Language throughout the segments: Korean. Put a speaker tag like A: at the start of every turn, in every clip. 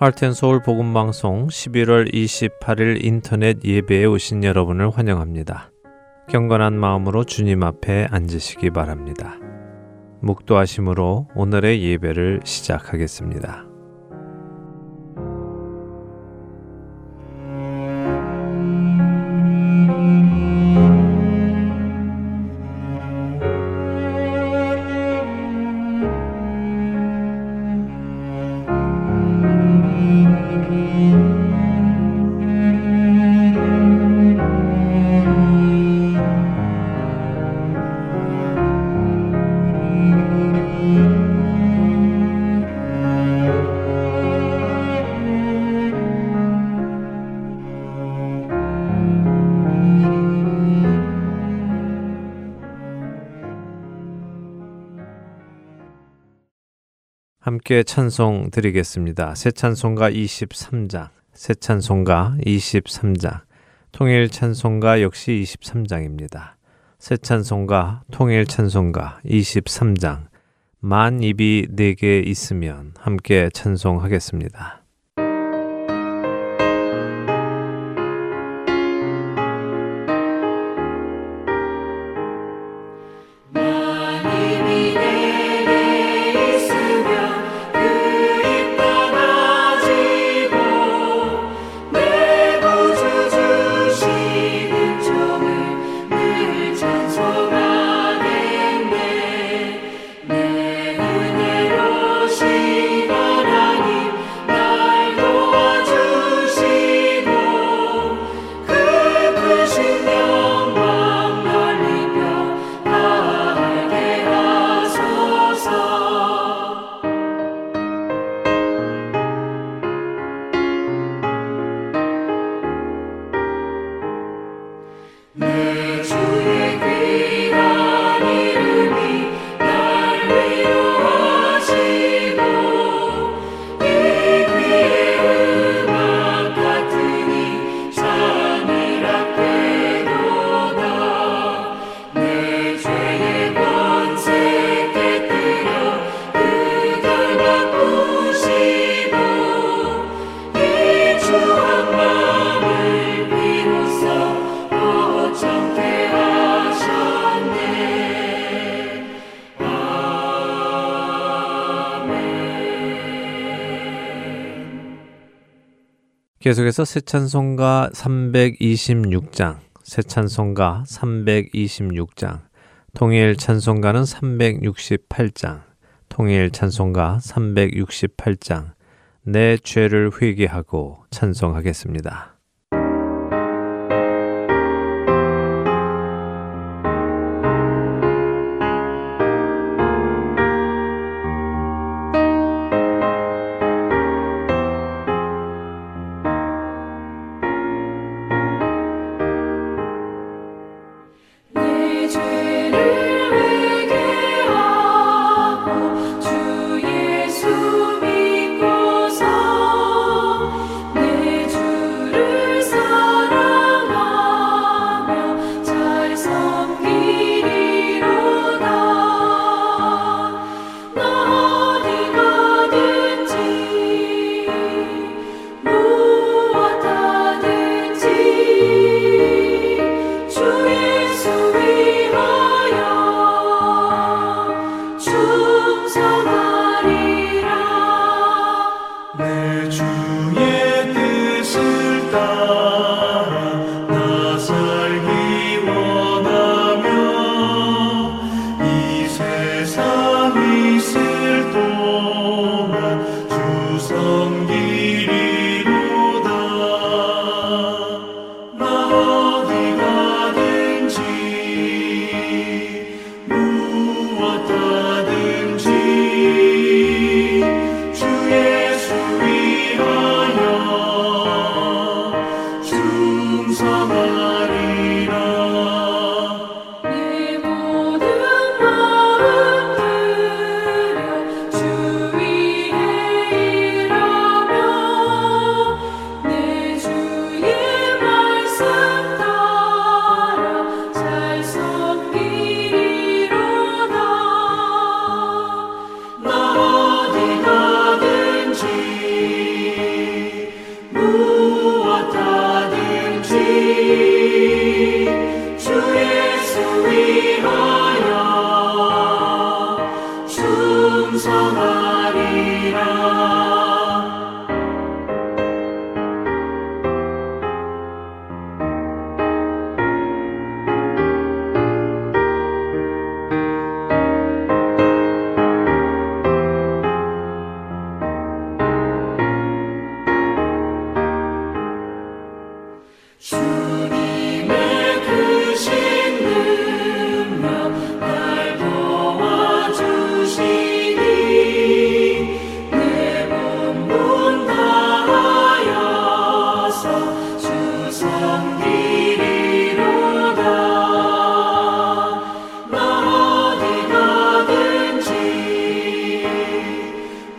A: 할텐서울 복음방송 11월 28일 인터넷 예배에 오신 여러분을 환영합니다. 경건한 마음으로 주님 앞에 앉으시기 바랍니다. 묵도하심으로 오늘의 예배를 시작하겠습니다. 함께 찬송 드리겠습니다. 새 찬송가 23장, 새 찬송가 23장, 통일 찬송가 역시 23장입니다. 새 찬송가, 통일 찬송가 23장, 만 입이 내게 있으면 함께 찬송하겠습니다. 계속해서 새 찬송가 326장, 새 찬송가 326장, 통일 찬송가는 368장, 통일 찬송가 368장, 내 죄를 회개하고 찬송하겠습니다.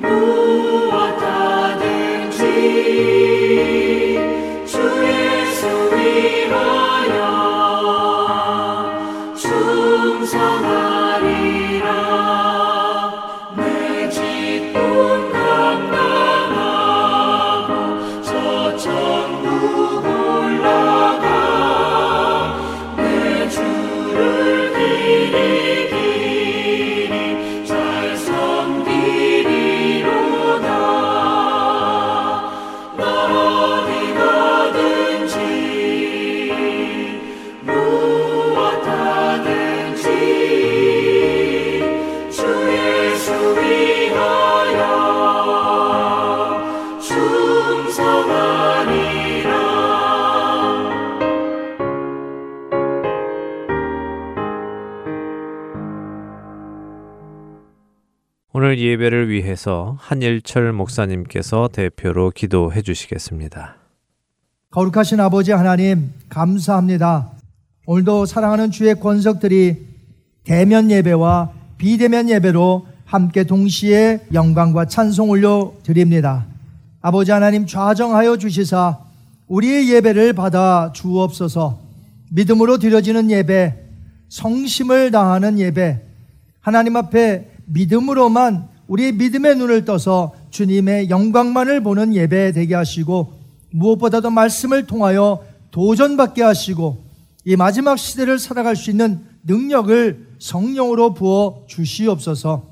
A: Ooh. 위해서 한일철 목사님께서 대표로 기도해 주시겠습니다.
B: 거룩하신 아버지 하나님, 감사합니다. 오늘도 사랑하는 주의 권석들이 대면 예배와 비대면 예배로 함께 동시에 영광과 찬송 올려 드립니다. 아버지 하나님 좌정하여 주시사 우리의 예배를 받아 주옵소서 믿음으로 드려지는 예배, 성심을 다하는 예배, 하나님 앞에 믿음으로만 우리의 믿음의 눈을 떠서 주님의 영광만을 보는 예배 되게 하시고 무엇보다도 말씀을 통하여 도전받게 하시고 이 마지막 시대를 살아갈 수 있는 능력을 성령으로 부어 주시옵소서.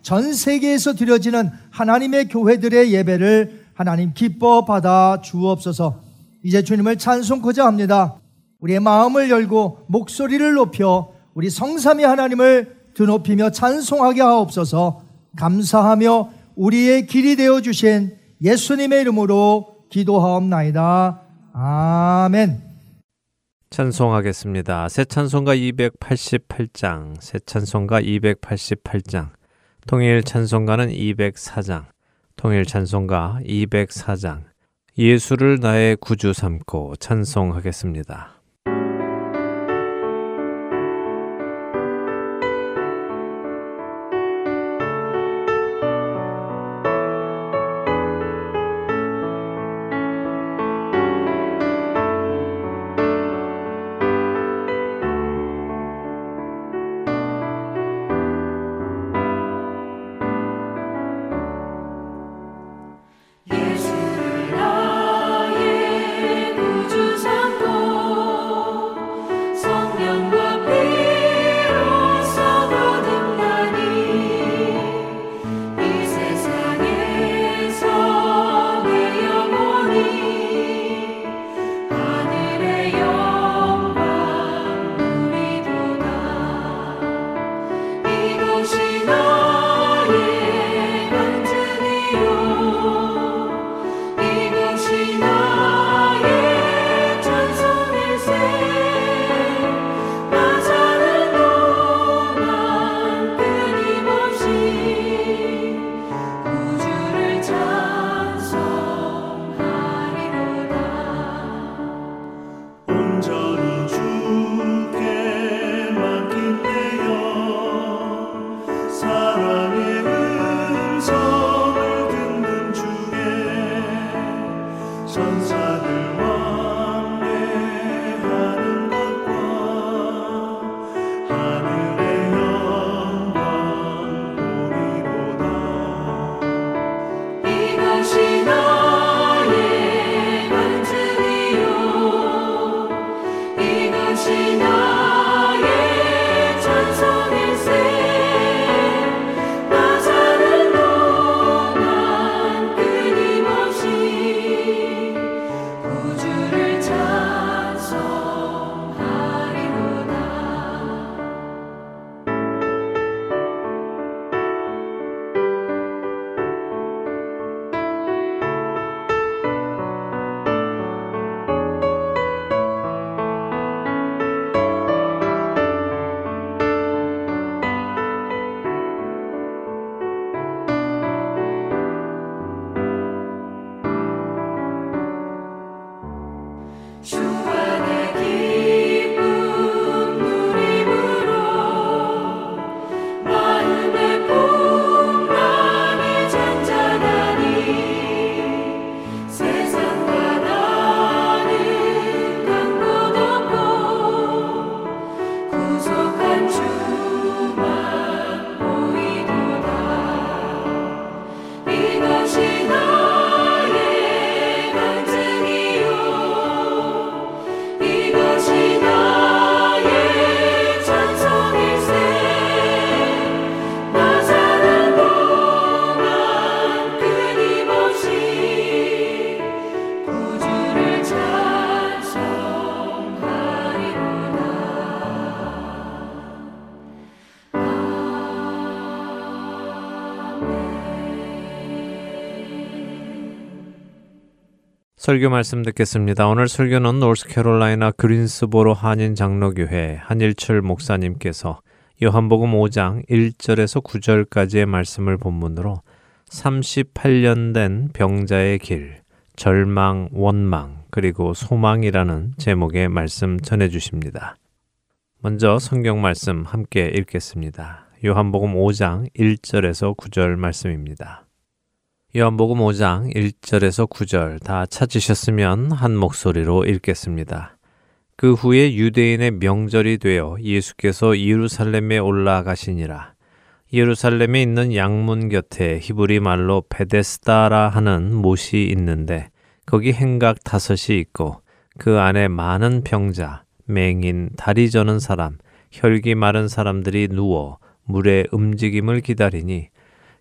B: 전 세계에서 드려지는 하나님의 교회들의 예배를 하나님 기뻐 받아 주옵소서. 이제 주님을 찬송코자 합니다. 우리의 마음을 열고 목소리를 높여 우리 성삼위 하나님을 드높이며 찬송하게 하옵소서 감사하며 우리의 길이 되어 주신 예수님의 이름으로 기도하옵나이다. 아멘.
A: 찬송하겠습니다. 새 찬송가 288장, 새 찬송가 288장, 통일 찬송가는 204장, 통일 찬송가 204장, 예수를 나의 구주 삼고 찬송하겠습니다. 설교 말씀 듣겠습니다. 오늘 설교는 노스캐롤라이나 그린스보로 한인 장로교회 한일철 목사님께서
C: 요한복음 5장 1절에서 9절까지의 말씀을 본문으로 38년 된 병자의 길, 절망, 원망, 그리고 소망이라는 제목의 말씀 전해 주십니다. 먼저 성경 말씀 함께 읽겠습니다. 요한복음 5장 1절에서 9절 말씀입니다. 요한복음 5장 1절에서 9절 다 찾으셨으면 한 목소리로 읽겠습니다. 그 후에 유대인의 명절이 되어 예수께서 예루살렘에 올라가시니라. 예루살렘에 있는 양문 곁에 히브리 말로 베데스다라 하는 못이 있는데 거기 행각 다섯이 있고 그 안에 많은 병자, 맹인, 다리 저는 사람, 혈기 마른 사람들이 누워 물의 움직임을 기다리니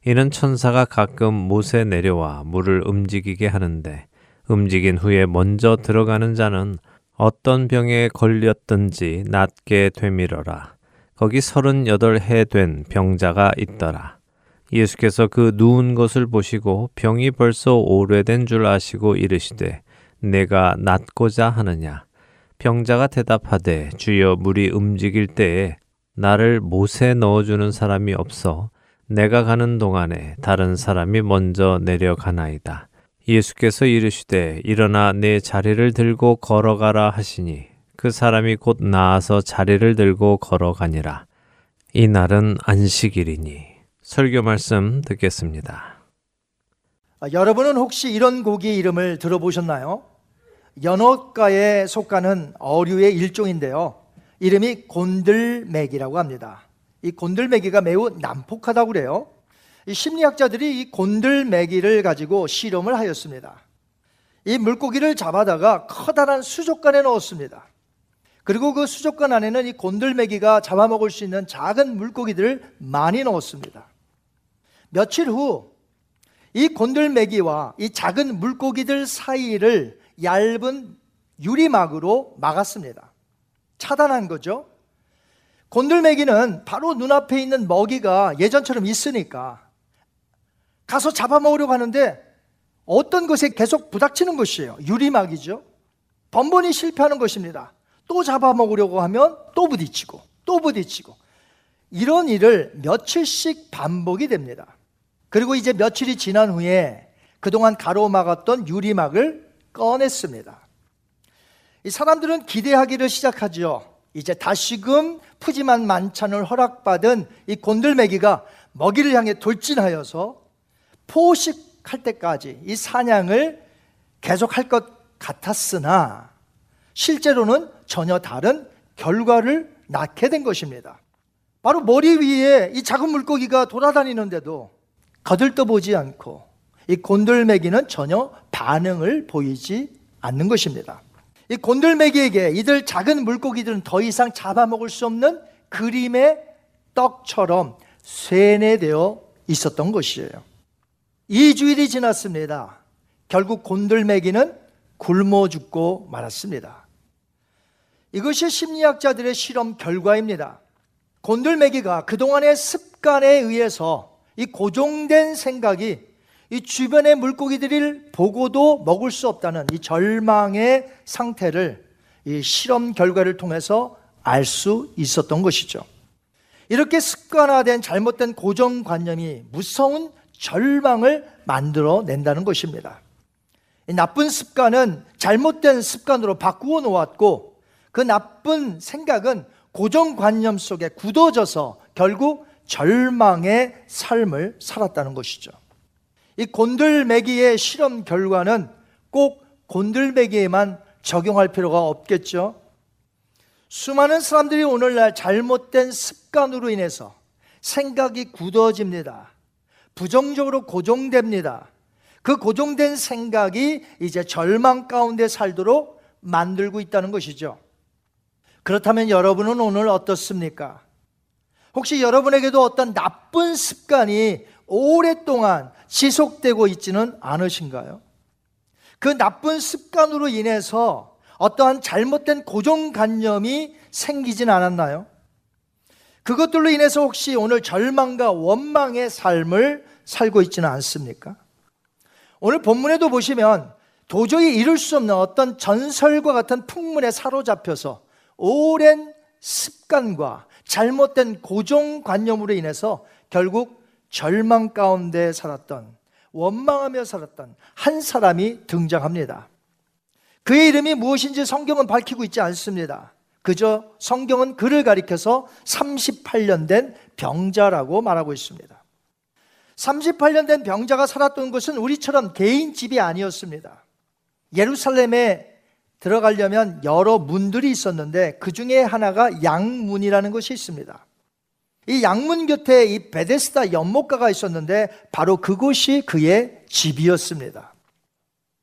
C: 이는 천사가 가끔 못에 내려와 물을 움직이게 하는데 움직인 후에 먼저 들어가는 자는 어떤 병에 걸렸든지 낫게 되밀어라. 거기 서른여덟 해 된 병자가 있더라. 예수께서 그 누운 것을 보시고 병이 벌써 오래된 줄 아시고 이르시되 내가 낫고자 하느냐. 병자가 대답하되 주여 물이 움직일 때에 나를 못에 넣어주는 사람이 없어 내가 가는 동안에 다른 사람이 먼저 내려가나이다. 예수께서 이르시되 일어나 내 자리를 들고 걸어가라 하시니 그 사람이 곧 나아서 자리를 들고 걸어가니라. 이 날은 안식일이니 설교 말씀 듣겠습니다.
B: 아, 여러분은 혹시 이런 고기 이름을 들어보셨나요? 연어가에 속하는 어류의 일종인데요. 이름이 곤들매기라고 합니다. 이 곤들매기가 매우 난폭하다고 그래요. 이 심리학자들이 이 곤들매기를 가지고 실험을 하였습니다. 이 물고기를 잡아다가 커다란 수족관에 넣었습니다. 그리고 그 수족관 안에는 이 곤들매기가 잡아먹을 수 있는 작은 물고기들을 많이 넣었습니다. 며칠 후 이 곤들매기와 이 작은 물고기들 사이를 얇은 유리막으로 막았습니다. 차단한 거죠. 곤들매기는 바로 눈앞에 있는 먹이가 예전처럼 있으니까 가서 잡아먹으려고 하는데 어떤 것에 계속 부닥치는 것이에요. 유리막이죠. 번번이 실패하는 것입니다. 또 잡아먹으려고 하면 또 부딪히고 또 부딪히고 이런 일을 며칠씩 반복이 됩니다. 그리고 이제 며칠이 지난 후에 그동안 가로막았던 유리막을 꺼냈습니다. 이 사람들은 기대하기를 시작하죠. 이제 다시금 푸짐한 만찬을 허락받은 이 곤들매기가 먹이를 향해 돌진하여서 포식할 때까지 이 사냥을 계속할 것 같았으나 실제로는 전혀 다른 결과를 낳게 된 것입니다. 바로 머리 위에 이 작은 물고기가 돌아다니는데도 거들떠보지 않고 이 곤돌매기는 전혀 반응을 보이지 않는 것입니다. 이 곤돌매기에게 이들 작은 물고기들은 더 이상 잡아먹을 수 없는 그림의 떡처럼 쇠뇌되어 있었던 것이에요. 2주일이 지났습니다. 결국 곤돌매기는 굶어 죽고 말았습니다. 이것이 심리학자들의 실험 결과입니다. 곤돌매기가 그동안의 습관에 의해서 이 고정된 생각이 이 주변의 물고기들을 보고도 먹을 수 없다는 이 절망의 상태를 이 실험 결과를 통해서 알 수 있었던 것이죠. 이렇게 습관화된 잘못된 고정관념이 무서운 절망을 만들어 낸다는 것입니다. 나쁜 습관은 잘못된 습관으로 바꾸어 놓았고 그 나쁜 생각은 고정관념 속에 굳어져서 결국 절망의 삶을 살았다는 것이죠. 이 곤들매기의 실험 결과는 꼭 곤들매기에만 적용할 필요가 없겠죠. 수많은 사람들이 오늘날 잘못된 습관으로 인해서 생각이 굳어집니다. 부정적으로 고정됩니다. 그 고정된 생각이 이제 절망 가운데 살도록 만들고 있다는 것이죠. 그렇다면 여러분은 오늘 어떻습니까? 혹시 여러분에게도 어떤 나쁜 습관이 오랫동안 지속되고 있지는 않으신가요? 그 나쁜 습관으로 인해서 어떠한 잘못된 고정관념이 생기진 않았나요? 그것들로 인해서 혹시 오늘 절망과 원망의 삶을 살고 있지는 않습니까? 오늘 본문에도 보시면 도저히 이룰 수 없는 어떤 전설과 같은 풍문에 사로잡혀서 오랜 습관과 잘못된 고정관념으로 인해서 결국 절망 가운데 살았던 원망하며 살았던 한 사람이 등장합니다. 그의 이름이 무엇인지 성경은 밝히고 있지 않습니다. 그저 성경은 그를 가리켜서 38년 된 병자라고 말하고 있습니다. 38년 된 병자가 살았던 것은 우리처럼 개인 집이 아니었습니다. 예루살렘에 들어가려면 여러 문들이 있었는데 그 중에 하나가 양문이라는 것이 있습니다. 이 양문 곁에 이 베데스다 연못가가 있었는데 바로 그곳이 그의 집이었습니다.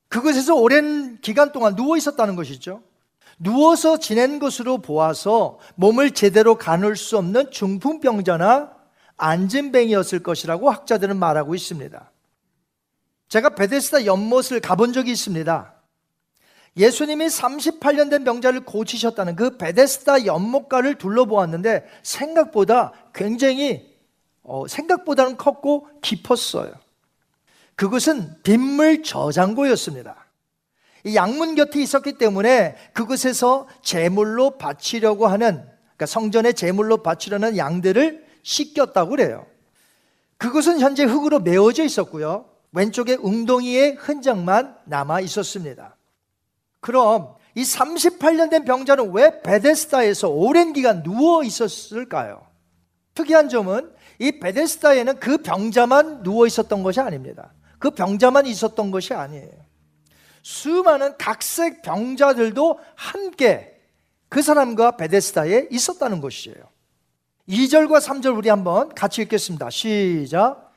B: 그곳에서 오랜 기간 동안 누워 있었다는 것이죠. 누워서 지낸 것으로 보아서 몸을 제대로 가눌 수 없는 중풍병자나 안진뱅이였을 것이라고 학자들은 말하고 있습니다. 제가 베데스다 연못을 가본 적이 있습니다. 예수님이 38년 된 병자를 고치셨다는 그 베데스다 연못가를 둘러보았는데 생각보다 굉장히 어, 생각보다는 컸고 깊었어요. 그것은 빗물 저장고였습니다. 이 양문 곁에 있었기 때문에 그곳에서 제물로 바치려고 하는 그러니까 성전에 제물로 바치려는 양들을 씻겼다고 그래요. 그것은 현재 흙으로 메워져 있었고요. 왼쪽에 웅덩이의 흔적만 남아 있었습니다. 그럼 이 38년 된 병자는 왜 베데스다에서 오랜 기간 누워 있었을까요? 특이한 점은 이 베데스다에는 그 병자만 누워 있었던 것이 아닙니다. 그 병자만 있었던 것이 아니에요. 수많은 각색 병자들도 함께 그 사람과 베데스다에 있었다는 것이에요. 2절과 3절 우리 한번 같이 읽겠습니다. 시작.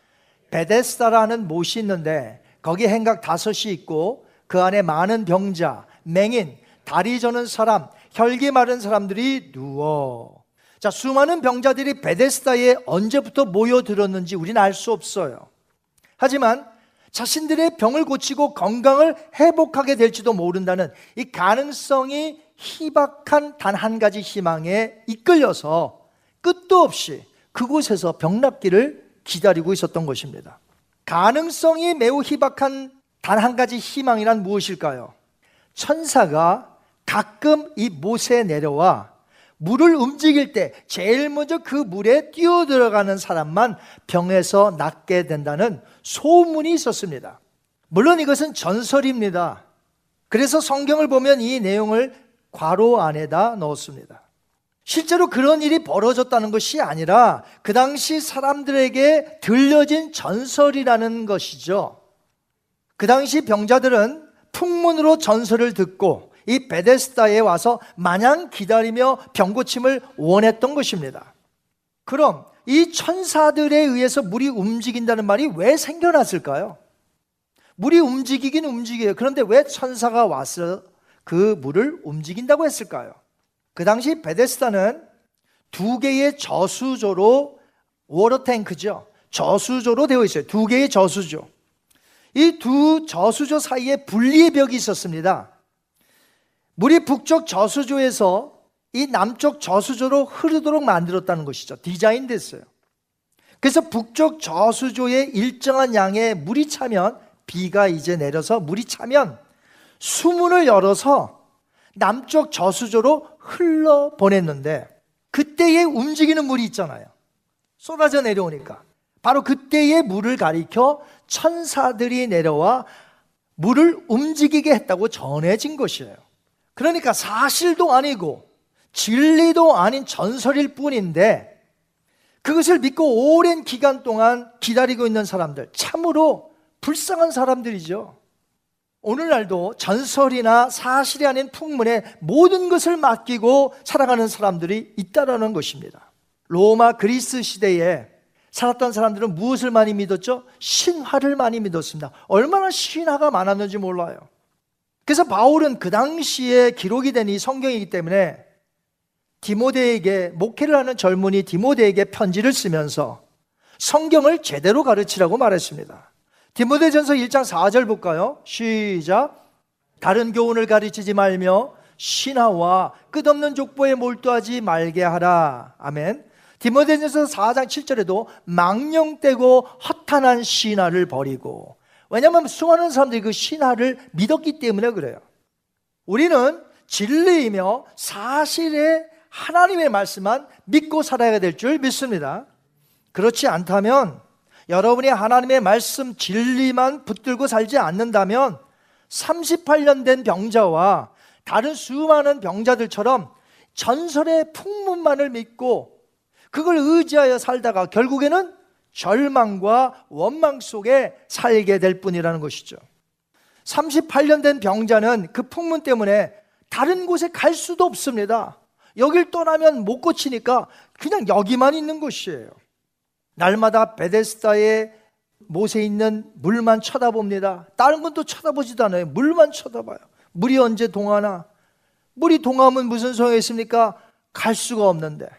B: 베데스다라는 못이 있는데 거기 행각 다섯이 있고 그 안에 많은 병자, 맹인, 다리 저는 사람, 혈기 마른 사람들이 누워. 자, 수많은 병자들이 베데스다에 언제부터 모여들었는지 우리는 알 수 없어요. 하지만 자신들의 병을 고치고 건강을 회복하게 될지도 모른다는 이 가능성이 희박한 단 한 가지 희망에 이끌려서 끝도 없이 그곳에서 병낫기를 기다리고 있었던 것입니다. 가능성이 매우 희박한 단 한 가지 희망이란 무엇일까요? 천사가 가끔 이 못에 내려와 물을 움직일 때 제일 먼저 그 물에 뛰어 들어가는 사람만 병에서 낫게 된다는 소문이 있었습니다. 물론 이것은 전설입니다. 그래서 성경을 보면 이 내용을 괄호 안에다 넣었습니다. 실제로 그런 일이 벌어졌다는 것이 아니라 그 당시 사람들에게 들려진 전설이라는 것이죠. 그 당시 병자들은 풍문으로 전설을 듣고 이 베데스다에 와서 마냥 기다리며 병고침을 원했던 것입니다. 그럼 이 천사들에 의해서 물이 움직인다는 말이 왜 생겨났을까요? 물이 움직이긴 움직여요. 그런데 왜 천사가 와서 그 물을 움직인다고 했을까요? 그 당시 베데스다는 두 개의 저수조로 water tank죠. 저수조로 되어 있어요. 두 개의 저수조. 이 두 저수조 사이에 분리의 벽이 있었습니다. 물이 북쪽 저수조에서 이 남쪽 저수조로 흐르도록 만들었다는 것이죠. 디자인 됐어요. 그래서 북쪽 저수조에 일정한 양의 물이 차면 비가 이제 내려서 물이 차면 수문을 열어서 남쪽 저수조로 흘러 보냈는데 그때에 움직이는 물이 있잖아요. 쏟아져 내려오니까. 바로 그때의 물을 가리켜 천사들이 내려와 물을 움직이게 했다고 전해진 것이에요. 그러니까 사실도 아니고 진리도 아닌 전설일 뿐인데 그것을 믿고 오랜 기간 동안 기다리고 있는 사람들, 참으로 불쌍한 사람들이죠. 오늘날도 전설이나 사실이 아닌 풍문에 모든 것을 맡기고 살아가는 사람들이 있다라는 것입니다. 로마 그리스 시대에 살았던 사람들은 무엇을 많이 믿었죠? 신화를 많이 믿었습니다. 얼마나 신화가 많았는지 몰라요. 그래서 바울은 그 당시에 기록이 된 이 성경이기 때문에 디모데에게 목회를 하는 젊은이 디모데에게 편지를 쓰면서 성경을 제대로 가르치라고 말했습니다. 디모데전서 1장 4절 볼까요? 시작. 다른 교훈을 가르치지 말며 신하와 끝없는 족보에 몰두하지 말게 하라. 아멘. 디모데전서 4장 7절에도 망령되고 허탄한 신화를 버리고 왜냐하면 수많은 사람들이 그 신화를 믿었기 때문에 그래요. 우리는 진리이며 사실에 하나님의 말씀만 믿고 살아야 될 줄 믿습니다. 그렇지 않다면 여러분이 하나님의 말씀 진리만 붙들고 살지 않는다면 38년 된 병자와 다른 수많은 병자들처럼 전설의 풍문만을 믿고 그걸 의지하여 살다가 결국에는 절망과 원망 속에 살게 될 뿐이라는 것이죠. 38년 된 병자는 그 풍문 때문에 다른 곳에 갈 수도 없습니다. 여길 떠나면 못 고치니까 그냥 여기만 있는 것이에요. 날마다 베데스다에 못에 있는 물만 쳐다봅니다. 다른 건 또 쳐다보지도 않아요. 물만 쳐다봐요. 물이 언제 동하나? 물이 동하면 무슨 소용이 있습니까? 갈 수가 없는데.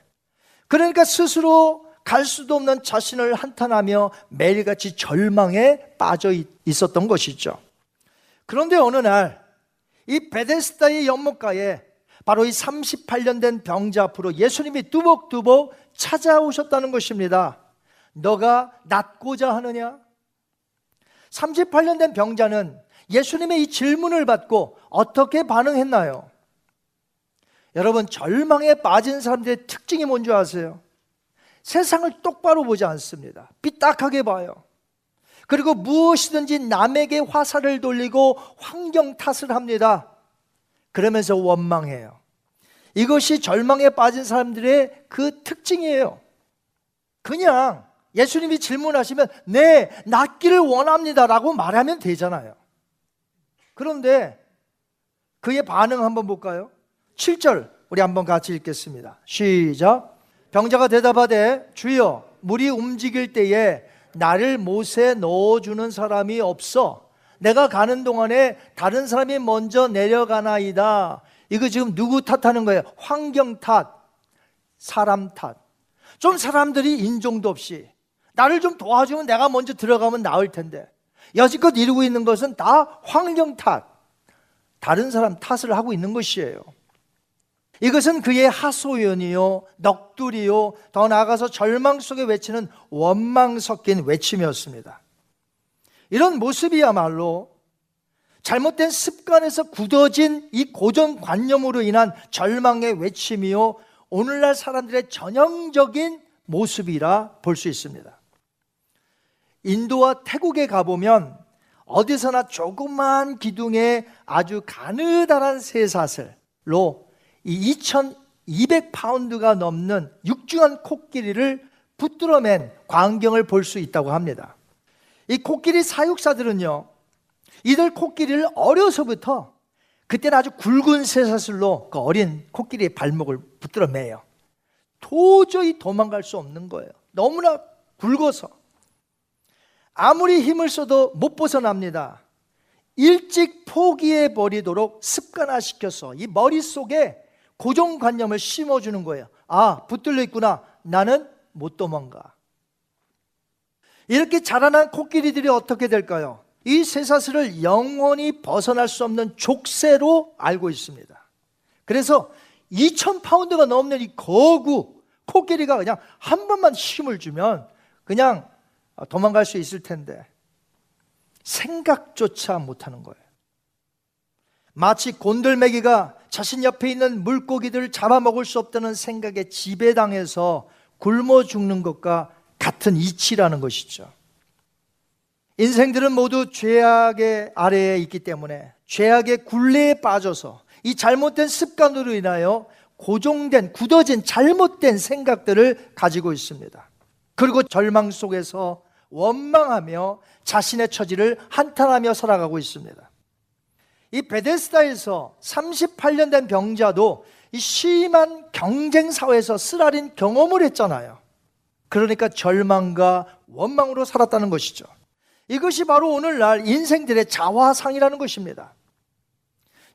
B: 그러니까 스스로 갈 수도 없는 자신을 한탄하며 매일같이 절망에 빠져 있었던 것이죠. 그런데 어느 날 이 베데스다의 연못가에 바로 이 38년 된 병자 앞으로 예수님이 뚜벅뚜벅 찾아오셨다는 것입니다. 너가 낫고자 하느냐? 38년 된 병자는 예수님의 이 질문을 받고 어떻게 반응했나요? 여러분, 절망에 빠진 사람들의 특징이 뭔지 아세요? 세상을 똑바로 보지 않습니다. 삐딱하게 봐요. 그리고 무엇이든지 남에게 화살을 돌리고 환경 탓을 합니다. 그러면서 원망해요. 이것이 절망에 빠진 사람들의 그 특징이에요. 그냥 예수님이 질문하시면 네, 낫기를 원합니다 라고 말하면 되잖아요. 그런데 그의 반응 한번 볼까요? 7절 우리 한번 같이 읽겠습니다. 시작. 병자가 대답하되 주여 물이 움직일 때에 나를 못에 넣어주는 사람이 없어. 내가 가는 동안에 다른 사람이 먼저 내려가나이다. 이거 지금 누구 탓하는 거예요? 환경 탓, 사람 탓. 좀 사람들이 인종도 없이 나를 좀 도와주면 내가 먼저 들어가면 나을 텐데 여지껏 이루고 있는 것은 다 환경 탓, 다른 사람 탓을 하고 있는 것이에요. 이것은 그의 하소연이요, 넋두리요, 더 나아가서 절망 속에 외치는 원망 섞인 외침이었습니다. 이런 모습이야말로 잘못된 습관에서 굳어진 이 고정관념으로 인한 절망의 외침이요, 오늘날 사람들의 전형적인 모습이라 볼 수 있습니다. 인도와 태국에 가보면 어디서나 조그만 기둥에 아주 가느다란 쇠사슬로 이 2200파운드가 넘는 육중한 코끼리를 붙들어맨 광경을 볼 수 있다고 합니다. 이 코끼리 사육사들은요, 이들 코끼리를 어려서부터 그때는 아주 굵은 쇠사슬로 그 어린 코끼리의 발목을 붙들어 매요. 도저히 도망갈 수 없는 거예요. 너무나 굵어서. 아무리 힘을 써도 못 벗어납니다. 일찍 포기해 버리도록 습관화시켜서 이 머릿속에 고정관념을 심어주는 거예요. 아, 붙들려 있구나. 나는 못 도망가. 이렇게 자라난 코끼리들이 어떻게 될까요? 이 쇠사슬을 영원히 벗어날 수 없는 족쇄로 알고 있습니다. 그래서 2,000파운드가 넘는 이 거구 코끼리가 그냥 한 번만 힘을 주면 그냥 도망갈 수 있을 텐데 생각조차 못하는 거예요. 마치 곤들매기가 자신 옆에 있는 물고기들을 잡아먹을 수 없다는 생각에 지배당해서 굶어 죽는 것과 같은 이치라는 것이죠. 인생들은 모두 죄악의 아래에 있기 때문에 죄악의 굴레에 빠져서 이 잘못된 습관으로 인하여 고정된, 굳어진 잘못된 생각들을 가지고 있습니다. 그리고 절망 속에서 원망하며 자신의 처지를 한탄하며 살아가고 있습니다. 이 베데스다에서 38년 된 병자도 이 심한 경쟁 사회에서 쓰라린 경험을 했잖아요. 그러니까 절망과 원망으로 살았다는 것이죠. 이것이 바로 오늘날 인생들의 자화상이라는 것입니다.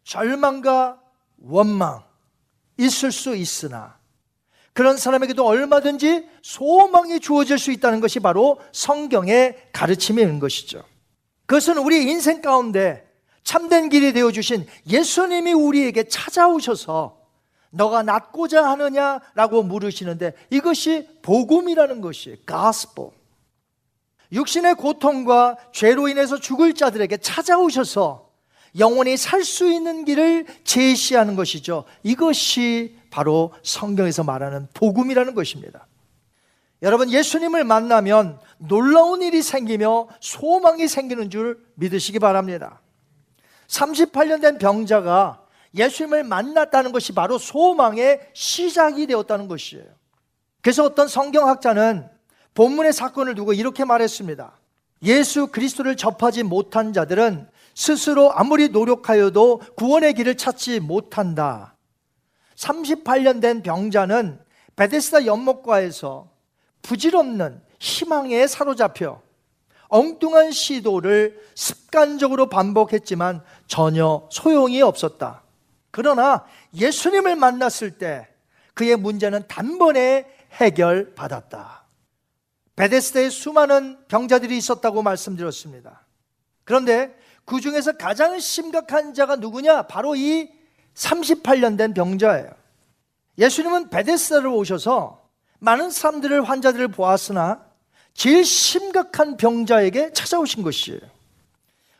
B: 절망과 원망 있을 수 있으나 그런 사람에게도 얼마든지 소망이 주어질 수 있다는 것이 바로 성경의 가르침인 것이죠. 그것은 우리 인생 가운데 참된 길이 되어 주신 예수님이 우리에게 찾아오셔서 너가 낫고자 하느냐라고 물으시는데 이것이 복음이라는 것이 가스포. 육신의 고통과 죄로 인해서 죽을 자들에게 찾아오셔서 영원히 살 수 있는 길을 제시하는 것이죠. 이것이 바로 성경에서 말하는 복음이라는 것입니다. 여러분, 예수님을 만나면 놀라운 일이 생기며 소망이 생기는 줄 믿으시기 바랍니다. 38년 된 병자가 예수님을 만났다는 것이 바로 소망의 시작이 되었다는 것이에요. 그래서 어떤 성경학자는 본문의 사건을 두고 이렇게 말했습니다. 예수 그리스도를 접하지 못한 자들은 스스로 아무리 노력하여도 구원의 길을 찾지 못한다. 38년 된 병자는 베데스다 연못가에서 부질없는 희망에 사로잡혀 엉뚱한 시도를 습관적으로 반복했지만 전혀 소용이 없었다. 그러나 예수님을 만났을 때 그의 문제는 단번에 해결받았다. 베데스다에 수많은 병자들이 있었다고 말씀드렸습니다. 그런데 그 중에서 가장 심각한 자가 누구냐? 바로 이 38년 된 병자예요. 예수님은 베데스다를 오셔서 많은 사람들을 환자들을 보았으나 제일 심각한 병자에게 찾아오신 것이에요.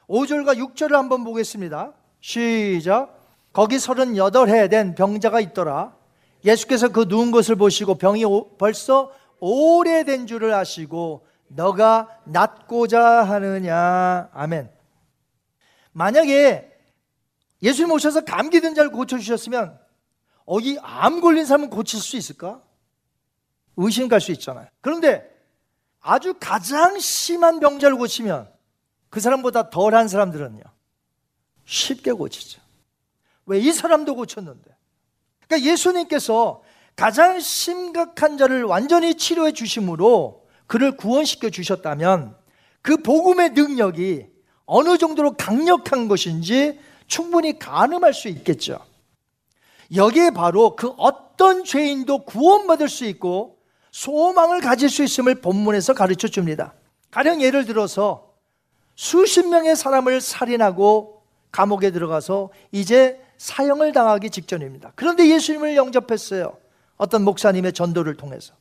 B: 5절과 6절을 한번 보겠습니다. 시작. 거기 38해 된 병자가 있더라. 예수께서 그 누운 것을 보시고 병이 벌써 오래된 줄을 아시고 너가 낫고자 하느냐. 아멘. 만약에 예수님 오셔서 감기 든 자를 고쳐주셨으면 어, 이 암 걸린 사람은 고칠 수 있을까? 의심 갈 수 있잖아요. 그런데 아주 가장 심한 병자를 고치면 그 사람보다 덜한 사람들은요. 쉽게 고치죠. 왜 이 사람도 고쳤는데. 그러니까 예수님께서 가장 심각한 자를 완전히 치료해 주심으로 그를 구원시켜 주셨다면 그 복음의 능력이 어느 정도로 강력한 것인지 충분히 가늠할 수 있겠죠. 여기에 바로 그 어떤 죄인도 구원받을 수 있고 소망을 가질 수 있음을 본문에서 가르쳐 줍니다. 가령 예를 들어서 수십 명의 사람을 살인하고 감옥에 들어가서 이제 사형을 당하기 직전입니다. 그런데 예수님을 영접했어요. 어떤 목사님의 전도를 통해서.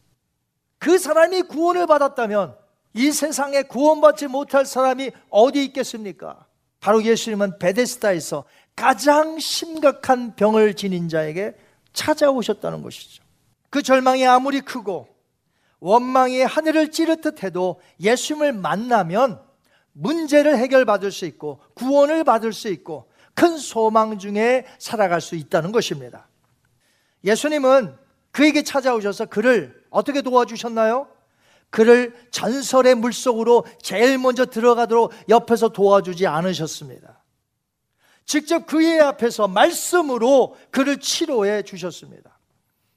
B: 그 사람이 구원을 받았다면 이 세상에 구원받지 못할 사람이 어디 있겠습니까? 바로 예수님은 베데스다에서 가장 심각한 병을 지닌 자에게 찾아오셨다는 것이죠. 그 절망이 아무리 크고 원망이 하늘을 찌르듯 해도 예수님을 만나면 문제를 해결받을 수 있고 구원을 받을 수 있고 큰 소망 중에 살아갈 수 있다는 것입니다. 예수님은 그에게 찾아오셔서 그를 어떻게 도와주셨나요? 그를 전설의 물속으로 제일 먼저 들어가도록 옆에서 도와주지 않으셨습니다. 직접 그의 앞에서 말씀으로 그를 치료해 주셨습니다.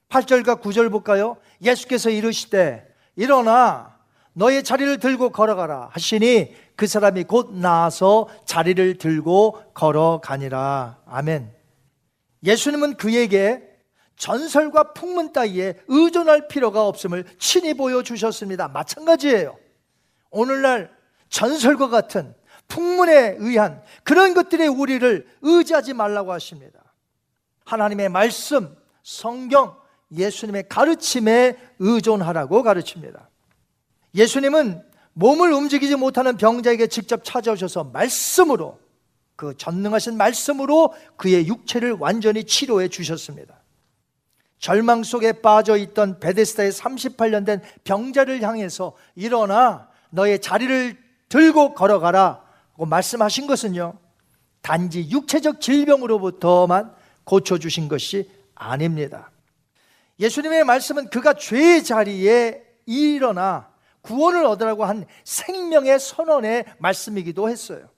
B: 8절과 9절 볼까요? 예수께서 이르시되 일어나 너의 자리를 들고 걸어가라 하시니 그 사람이 곧 나와서 자리를 들고 걸어가니라. 아멘. 예수님은 그에게 전설과 풍문 따위에 의존할 필요가 없음을 친히 보여주셨습니다. 마찬가지예요. 오늘날 전설과 같은 풍문에 의한 그런 것들에 우리를 의지하지 말라고 하십니다. 하나님의 말씀, 성경, 예수님의 가르침에 의존하라고 가르칩니다. 예수님은 몸을 움직이지 못하는 병자에게 직접 찾아오셔서 말씀으로 그 전능하신 말씀으로 그의 육체를 완전히 치료해 주셨습니다. 절망 속에 빠져 있던 베데스다의 38년 된 병자를 향해서 일어나 너의 자리를 들고 걸어가라 고 말씀하신 것은요. 단지 육체적 질병으로부터만 고쳐 주신 것이 아닙니다. 예수님의 말씀은 그가 죄의 자리에 일어나 구원을 얻으라고 한 생명의 선언의 말씀이기도 했어요.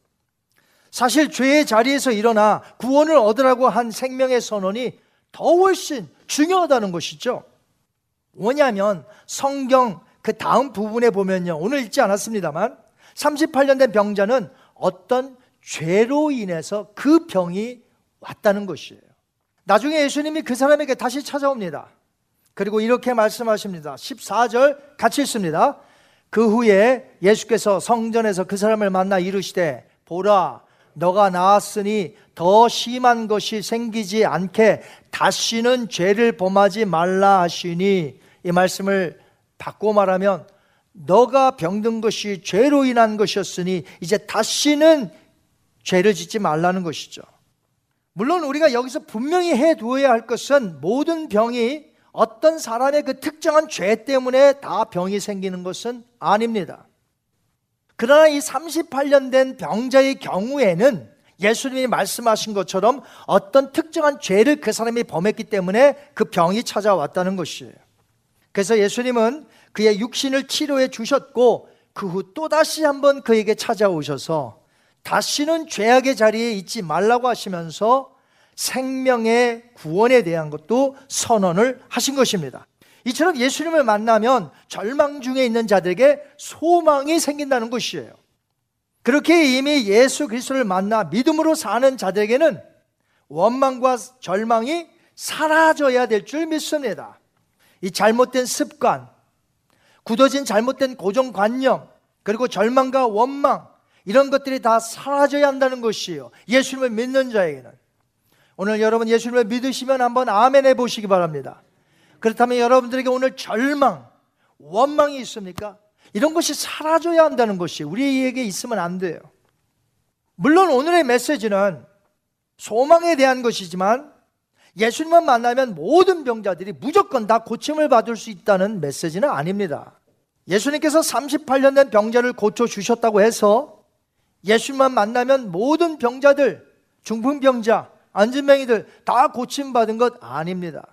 B: 사실 죄의 자리에서 일어나 구원을 얻으라고 한 생명의 선언이 더 훨씬 중요하다는 것이죠. 뭐냐면 성경 그 다음 부분에 보면요. 오늘 읽지 않았습니다만 38년 된 병자는 어떤 죄로 인해서 그 병이 왔다는 것이에요. 나중에 예수님이 그 사람에게 다시 찾아옵니다. 그리고 이렇게 말씀하십니다. 14절 같이 읽습니다. 그 후에 예수께서 성전에서 그 사람을 만나 이르시되 보라 너가 나았으니 더 심한 것이 생기지 않게 다시는 죄를 범하지 말라 하시니 이 말씀을 바꿔 말하면 너가 병든 것이 죄로 인한 것이었으니 이제 다시는 죄를 짓지 말라는 것이죠. 물론 우리가 여기서 분명히 해 두어야 할 것은 모든 병이 어떤 사람의 그 특정한 죄 때문에 다 병이 생기는 것은 아닙니다. 그러나 이 38년 된 병자의 경우에는 예수님이 말씀하신 것처럼 어떤 특정한 죄를 그 사람이 범했기 때문에 그 병이 찾아왔다는 것이에요. 그래서 예수님은 그의 육신을 치료해 주셨고 그 후 또다시 한번 그에게 찾아오셔서 다시는 죄악의 자리에 있지 말라고 하시면서 생명의 구원에 대한 것도 선언을 하신 것입니다. 이처럼 예수님을 만나면 절망 중에 있는 자들에게 소망이 생긴다는 것이에요. 그렇게 이미 예수 그리스도를 만나 믿음으로 사는 자들에게는 원망과 절망이 사라져야 될 줄 믿습니다. 이 잘못된 습관, 굳어진 잘못된 고정관념, 그리고 절망과 원망, 이런 것들이 다 사라져야 한다는 것이에요. 예수님을 믿는 자에게는. 오늘 여러분 예수님을 믿으시면 한번 아멘 해 보시기 바랍니다. 그렇다면 여러분들에게 오늘 절망, 원망이 있습니까? 이런 것이 사라져야 한다는 것이 우리에게 있으면 안 돼요. 물론 오늘의 메시지는 소망에 대한 것이지만 예수님만 만나면 모든 병자들이 무조건 다 고침을 받을 수 있다는 메시지는 아닙니다. 예수님께서 38년 된 병자를 고쳐 주셨다고 해서 예수님만 만나면 모든 병자들, 중풍병자, 안진뱅이들 다 고침받은 것 아닙니다.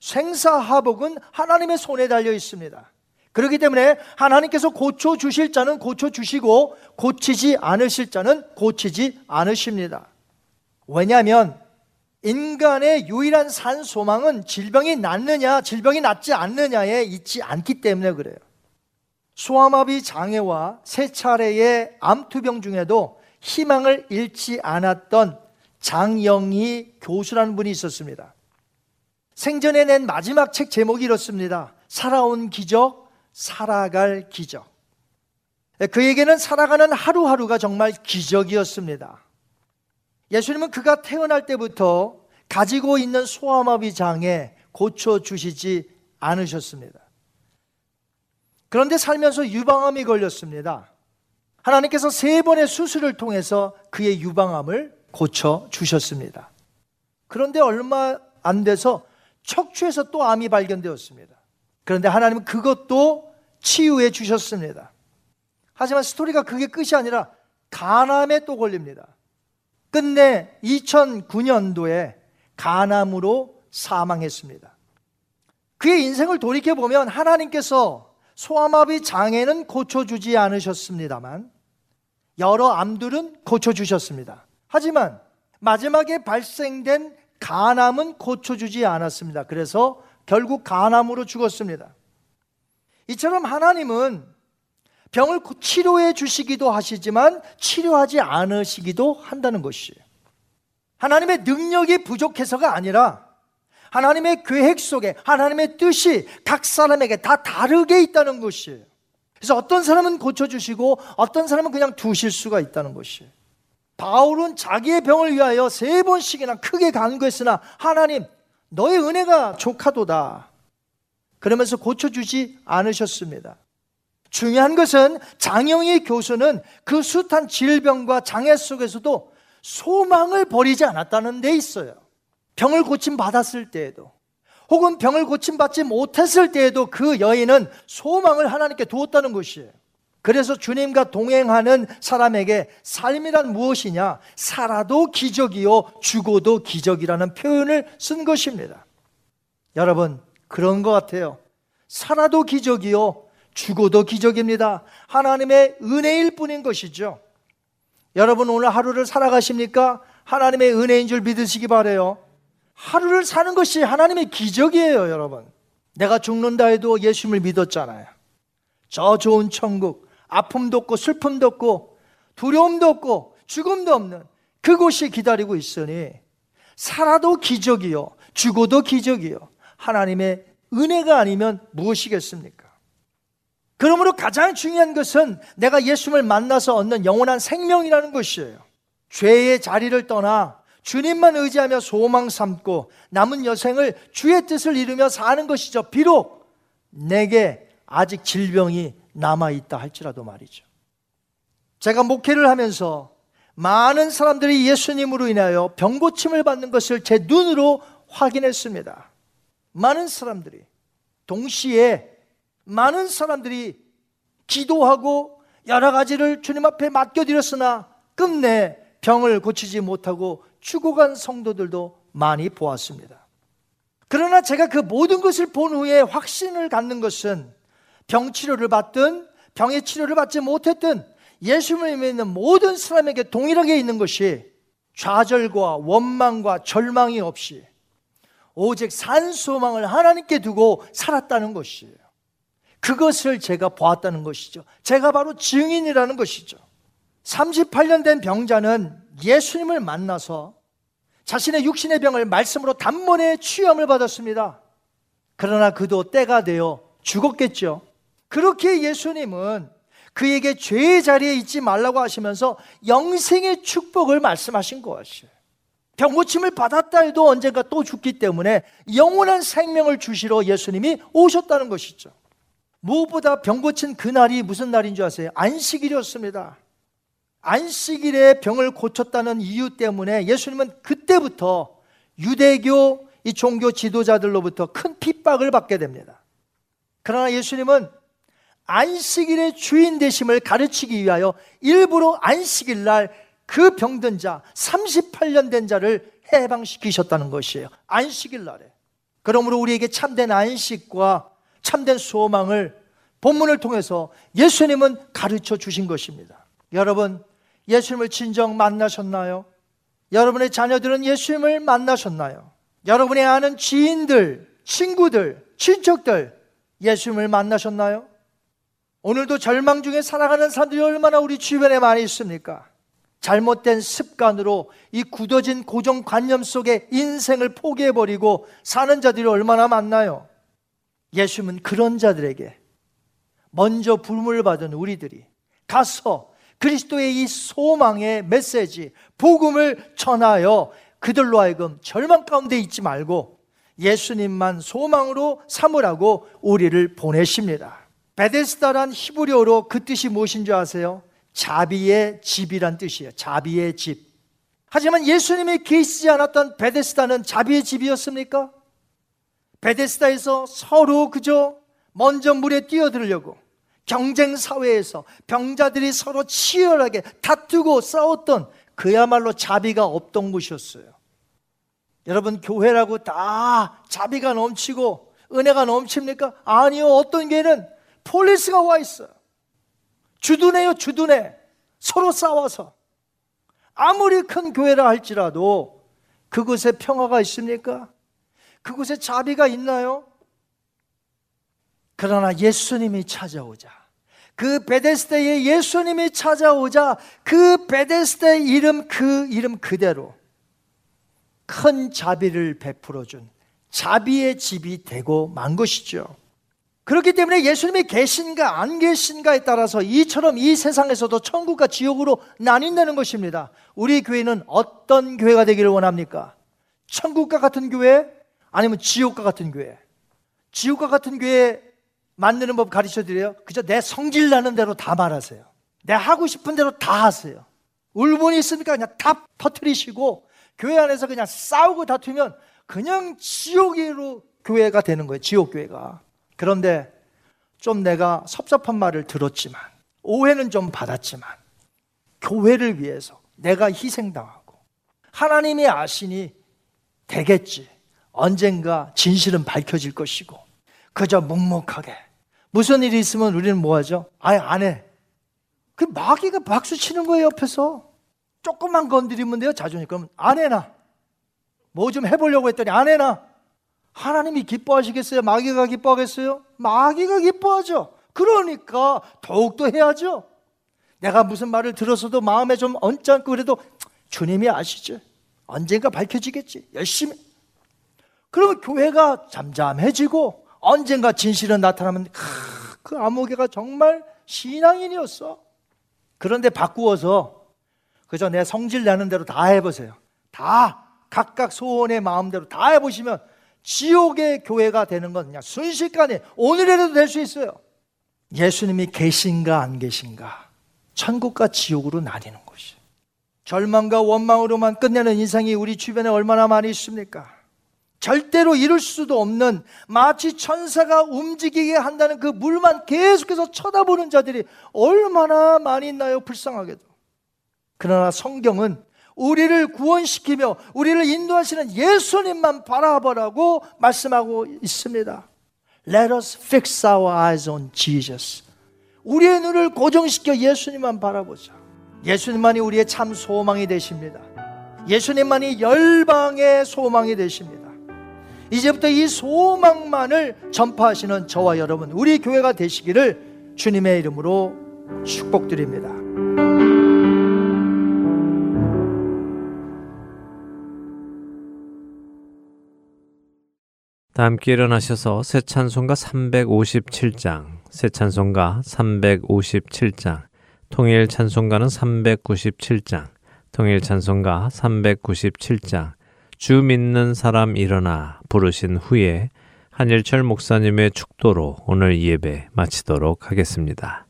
B: 생사하복은 하나님의 손에 달려 있습니다. 그렇기 때문에 하나님께서 고쳐 주실 자는 고쳐 주시고 고치지 않으실 자는 고치지 않으십니다. 왜냐하면 인간의 유일한 산 소망은 질병이 낫느냐, 질병이 낫지 않느냐에 있지 않기 때문에 그래요. 소아마비 장애와 세 차례의 암투병 중에도 희망을 잃지 않았던 장영희 교수라는 분이 있었습니다. 생전에 낸 마지막 책 제목이 이렇습니다. 살아온 기적, 살아갈 기적. 그에게는 살아가는 하루하루가 정말 기적이었습니다. 예수님은 그가 태어날 때부터 가지고 있는 소아마비 장애 고쳐주시지 않으셨습니다. 그런데 살면서 유방암이 걸렸습니다. 하나님께서 세 번의 수술을 통해서 그의 유방암을 고쳐 주셨습니다. 그런데 얼마 안 돼서 척추에서 또 암이 발견되었습니다. 그런데 하나님은 그것도 치유해 주셨습니다. 하지만 스토리가 그게 끝이 아니라 간암에 또 걸립니다. 끝내 2009년도에 간암으로 사망했습니다. 그의 인생을 돌이켜보면 하나님께서 소아마비 장애는 고쳐주지 않으셨습니다만 여러 암들은 고쳐주셨습니다. 하지만 마지막에 발생된 간암은 고쳐주지 않았습니다. 그래서 결국 간암으로 죽었습니다. 이처럼 하나님은 병을 치료해 주시기도 하시지만 치료하지 않으시기도 한다는 것이에요. 하나님의 능력이 부족해서가 아니라 하나님의 계획 속에 하나님의 뜻이 각 사람에게 다 다르게 있다는 것이에요. 그래서 어떤 사람은 고쳐주시고 어떤 사람은 그냥 두실 수가 있다는 것이에요. 바울은 자기의 병을 위하여 세 번씩이나 크게 간구했으나 하나님 너의 은혜가 족하도다. 그러면서 고쳐주지 않으셨습니다. 중요한 것은 장영희 교수는 그 숱한 질병과 장애 속에서도 소망을 버리지 않았다는 데 있어요. 병을 고침 받았을 때에도 혹은 병을 고침받지 못했을 때에도 그 여인은 소망을 하나님께 두었다는 것이에요. 그래서 주님과 동행하는 사람에게 삶이란 무엇이냐? 살아도 기적이요, 죽어도 기적이라는 표현을 쓴 것입니다. 여러분, 그런 것 같아요. 살아도 기적이요, 죽어도 기적입니다. 하나님의 은혜일 뿐인 것이죠. 여러분, 오늘 하루를 살아가십니까? 하나님의 은혜인 줄 믿으시기 바래요. 하루를 사는 것이 하나님의 기적이에요, 여러분. 내가 죽는다 해도 예수님을 믿었잖아요. 저 좋은 천국, 아픔도 없고 슬픔도 없고 두려움도 없고 죽음도 없는 그곳이 기다리고 있으니 살아도 기적이요, 죽어도 기적이요. 하나님의 은혜가 아니면 무엇이겠습니까? 그러므로 가장 중요한 것은 내가 예수님을 만나서 얻는 영원한 생명이라는 것이에요. 죄의 자리를 떠나 주님만 의지하며 소망 삼고 남은 여생을 주의 뜻을 이루며 사는 것이죠. 비록 내게 아직 질병이 남아있다 할지라도 말이죠. 제가 목회를 하면서 많은 사람들이 예수님으로 인하여 병고침을 받는 것을 제 눈으로 확인했습니다. 많은 사람들이 동시에 많은 사람들이 기도하고 여러 가지를 주님 앞에 맡겨드렸으나 끝내 병을 고치지 못하고 죽어간 성도들도 많이 보았습니다. 그러나 제가 그 모든 것을 본 후에 확신을 갖는 것은 병 치료를 받든 병의 치료를 받지 못했든 예수님을 믿는 모든 사람에게 동일하게 있는 것이 좌절과 원망과 절망이 없이 오직 산 소망을 하나님께 두고 살았다는 것이에요. 그것을 제가 보았다는 것이죠. 제가 바로 증인이라는 것이죠. 38년 된 병자는 예수님을 만나서 자신의 육신의 병을 말씀으로 단번에 취함을 받았습니다. 그러나 그도 때가 되어 죽었겠죠. 그렇게 예수님은 그에게 죄의 자리에 있지 말라고 하시면서 영생의 축복을 말씀하신 것이에요. 병고침을 받았다 해도 언젠가 또 죽기 때문에 영원한 생명을 주시러 예수님이 오셨다는 것이죠. 무엇보다 병고친 그날이 무슨 날인 줄 아세요? 안식일이었습니다. 안식일에 병을 고쳤다는 이유 때문에 예수님은 그때부터 유대교 이 종교 지도자들로부터 큰 핍박을 받게 됩니다. 그러나 예수님은 안식일의 주인 되심을 가르치기 위하여 일부러 안식일 날 그 병든 자, 38년 된 자를 해방시키셨다는 것이에요. 안식일 날에. 그러므로 우리에게 참된 안식과 참된 소망을 본문을 통해서 예수님은 가르쳐 주신 것입니다. 여러분, 예수님을 진정 만나셨나요? 여러분의 자녀들은 예수님을 만나셨나요? 여러분의 아는 지인들, 친구들, 친척들 예수님을 만나셨나요? 오늘도 절망 중에 살아가는 사람들이 얼마나 우리 주변에 많이 있습니까? 잘못된 습관으로 이 굳어진 고정관념 속에 인생을 포기해버리고 사는 자들이 얼마나 많나요? 예수님은 그런 자들에게 먼저 불문을 받은 우리들이 가서 그리스도의 이 소망의 메시지, 복음을 전하여 그들로 하여금 절망 가운데 있지 말고 예수님만 소망으로 삼으라고 우리를 보내십니다. 베데스다란 히브리어로 그 뜻이 무엇인 줄 아세요? 자비의 집이란 뜻이에요. 자비의 집. 하지만 예수님이 계시지 않았던 베데스다는 자비의 집이었습니까? 베데스다에서 서로 그저 먼저 물에 뛰어들려고 경쟁 사회에서 병자들이 서로 치열하게 다투고 싸웠던 그야말로 자비가 없던 곳이었어요. 여러분 교회라고 다 자비가 넘치고 은혜가 넘칩니까? 아니요. 어떤 교회는 폴리스가 와 있어요. 주둔해요, 주둔해. 서로 싸워서. 아무리 큰 교회라 할지라도 그곳에 평화가 있습니까? 그곳에 자비가 있나요? 그러나 예수님이 찾아오자. 그 베데스다에 예수님이 찾아오자 그 베데스다의 이름 그 이름 그대로 큰 자비를 베풀어 준 자비의 집이 되고 만 것이죠. 그렇기 때문에 예수님이 계신가 안 계신가에 따라서 이처럼 이 세상에서도 천국과 지옥으로 나뉜다는 것입니다. 우리 교회는 어떤 교회가 되기를 원합니까? 천국과 같은 교회 아니면 지옥과 같은 교회? 지옥과 같은 교회 만드는 법 가르쳐 드려요. 그저 내 성질 나는 대로 다 말하세요. 내 하고 싶은 대로 다 하세요. 울분이 있으니까 그냥 다 터트리시고 교회 안에서 그냥 싸우고 다투면 그냥 지옥으로 교회가 되는 거예요. 지옥 교회가. 그런데 좀 내가 섭섭한 말을 들었지만 오해는 좀 받았지만 교회를 위해서 내가 희생당하고 하나님이 아시니 되겠지. 언젠가 진실은 밝혀질 것이고 그저 묵묵하게 무슨 일이 있으면 우리는 뭐 하죠? 아예 안 해. 그 마귀가 박수 치는 거예요, 옆에서. 조금만 건드리면 돼요, 자존심. 그러면 안 해나. 뭐 좀 해보려고 했더니 안 해나. 하나님이 기뻐하시겠어요? 마귀가 기뻐하겠어요? 마귀가 기뻐하죠. 그러니까 더욱더 해야죠. 내가 무슨 말을 들었어도 마음에 좀 언짢고 그래도 주님이 아시죠. 언젠가 밝혀지겠지. 열심히. 그러면 교회가 잠잠해지고 언젠가 진실은 나타나면 그 아무개가 정말 신앙인이었어. 그런데 바꾸어서 그저 내 성질 나는 대로 다 해보세요. 다 각각 소원의 마음대로 다 해보시면 지옥의 교회가 되는 건 그냥 순식간에 오늘이라도 될 수 있어요. 예수님이 계신가 안 계신가 천국과 지옥으로 나뉘는 것이 절망과 원망으로만 끝내는 인상이 우리 주변에 얼마나 많이 있습니까? 절대로 이룰 수도 없는 마치 천사가 움직이게 한다는 그 물만 계속해서 쳐다보는 자들이 얼마나 많이 있나요? 불쌍하게도. 그러나 성경은 우리를 구원시키며 우리를 인도하시는 예수님만 바라보라고 말씀하고 있습니다. Let us fix our eyes on Jesus. 우리의 눈을 고정시켜 예수님만 바라보자. 예수님만이 우리의 참 소망이 되십니다. 예수님만이 열방의 소망이 되십니다. 이제부터 이 소망만을 전파하시는 저와 여러분, 우리 교회가 되시기를 주님의 이름으로 축복드립니다.
A: 다 함께 일어나셔서 새 찬송가 357장, 새 찬송가 357장, 통일 찬송가는 397장, 통일 찬송가 397장, 주 믿는 사람 일어나 부르신 후에 한일철 목사님의 축도로 오늘 예배 마치도록 하겠습니다.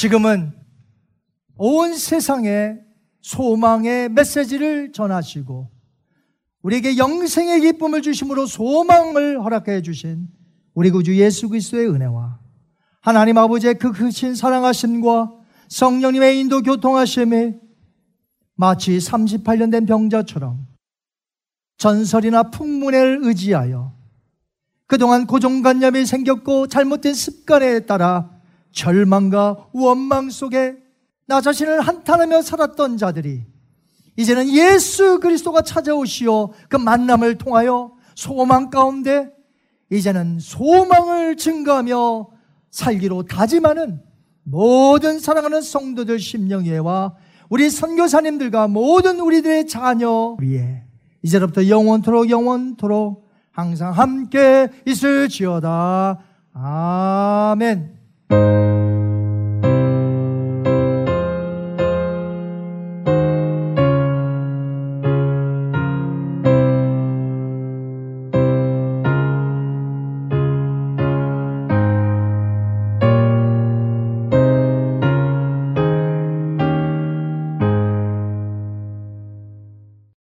B: 지금은 온 세상에 소망의 메시지를 전하시고 우리에게 영생의 기쁨을 주심으로 소망을 허락해 주신 우리 구주 예수 그리스도의 은혜와 하나님 아버지의 그 크신 사랑하심과 성령님의 인도 교통하심에 마치 38년 된 병자처럼 전설이나 풍문을 의지하여 그동안 고정관념이 생겼고 잘못된 습관에 따라 절망과 원망 속에 나 자신을 한탄하며 살았던 자들이 이제는 예수 그리스도가 찾아오시어 그 만남을 통하여 소망 가운데 이제는 소망을 증가하며 살기로 다짐하는 모든 사랑하는 성도들 심령예와 우리 선교사님들과 모든 우리들의 자녀 위에 이제부터 영원토록 영원토록 항상 함께 있을지어다. 아멘. Música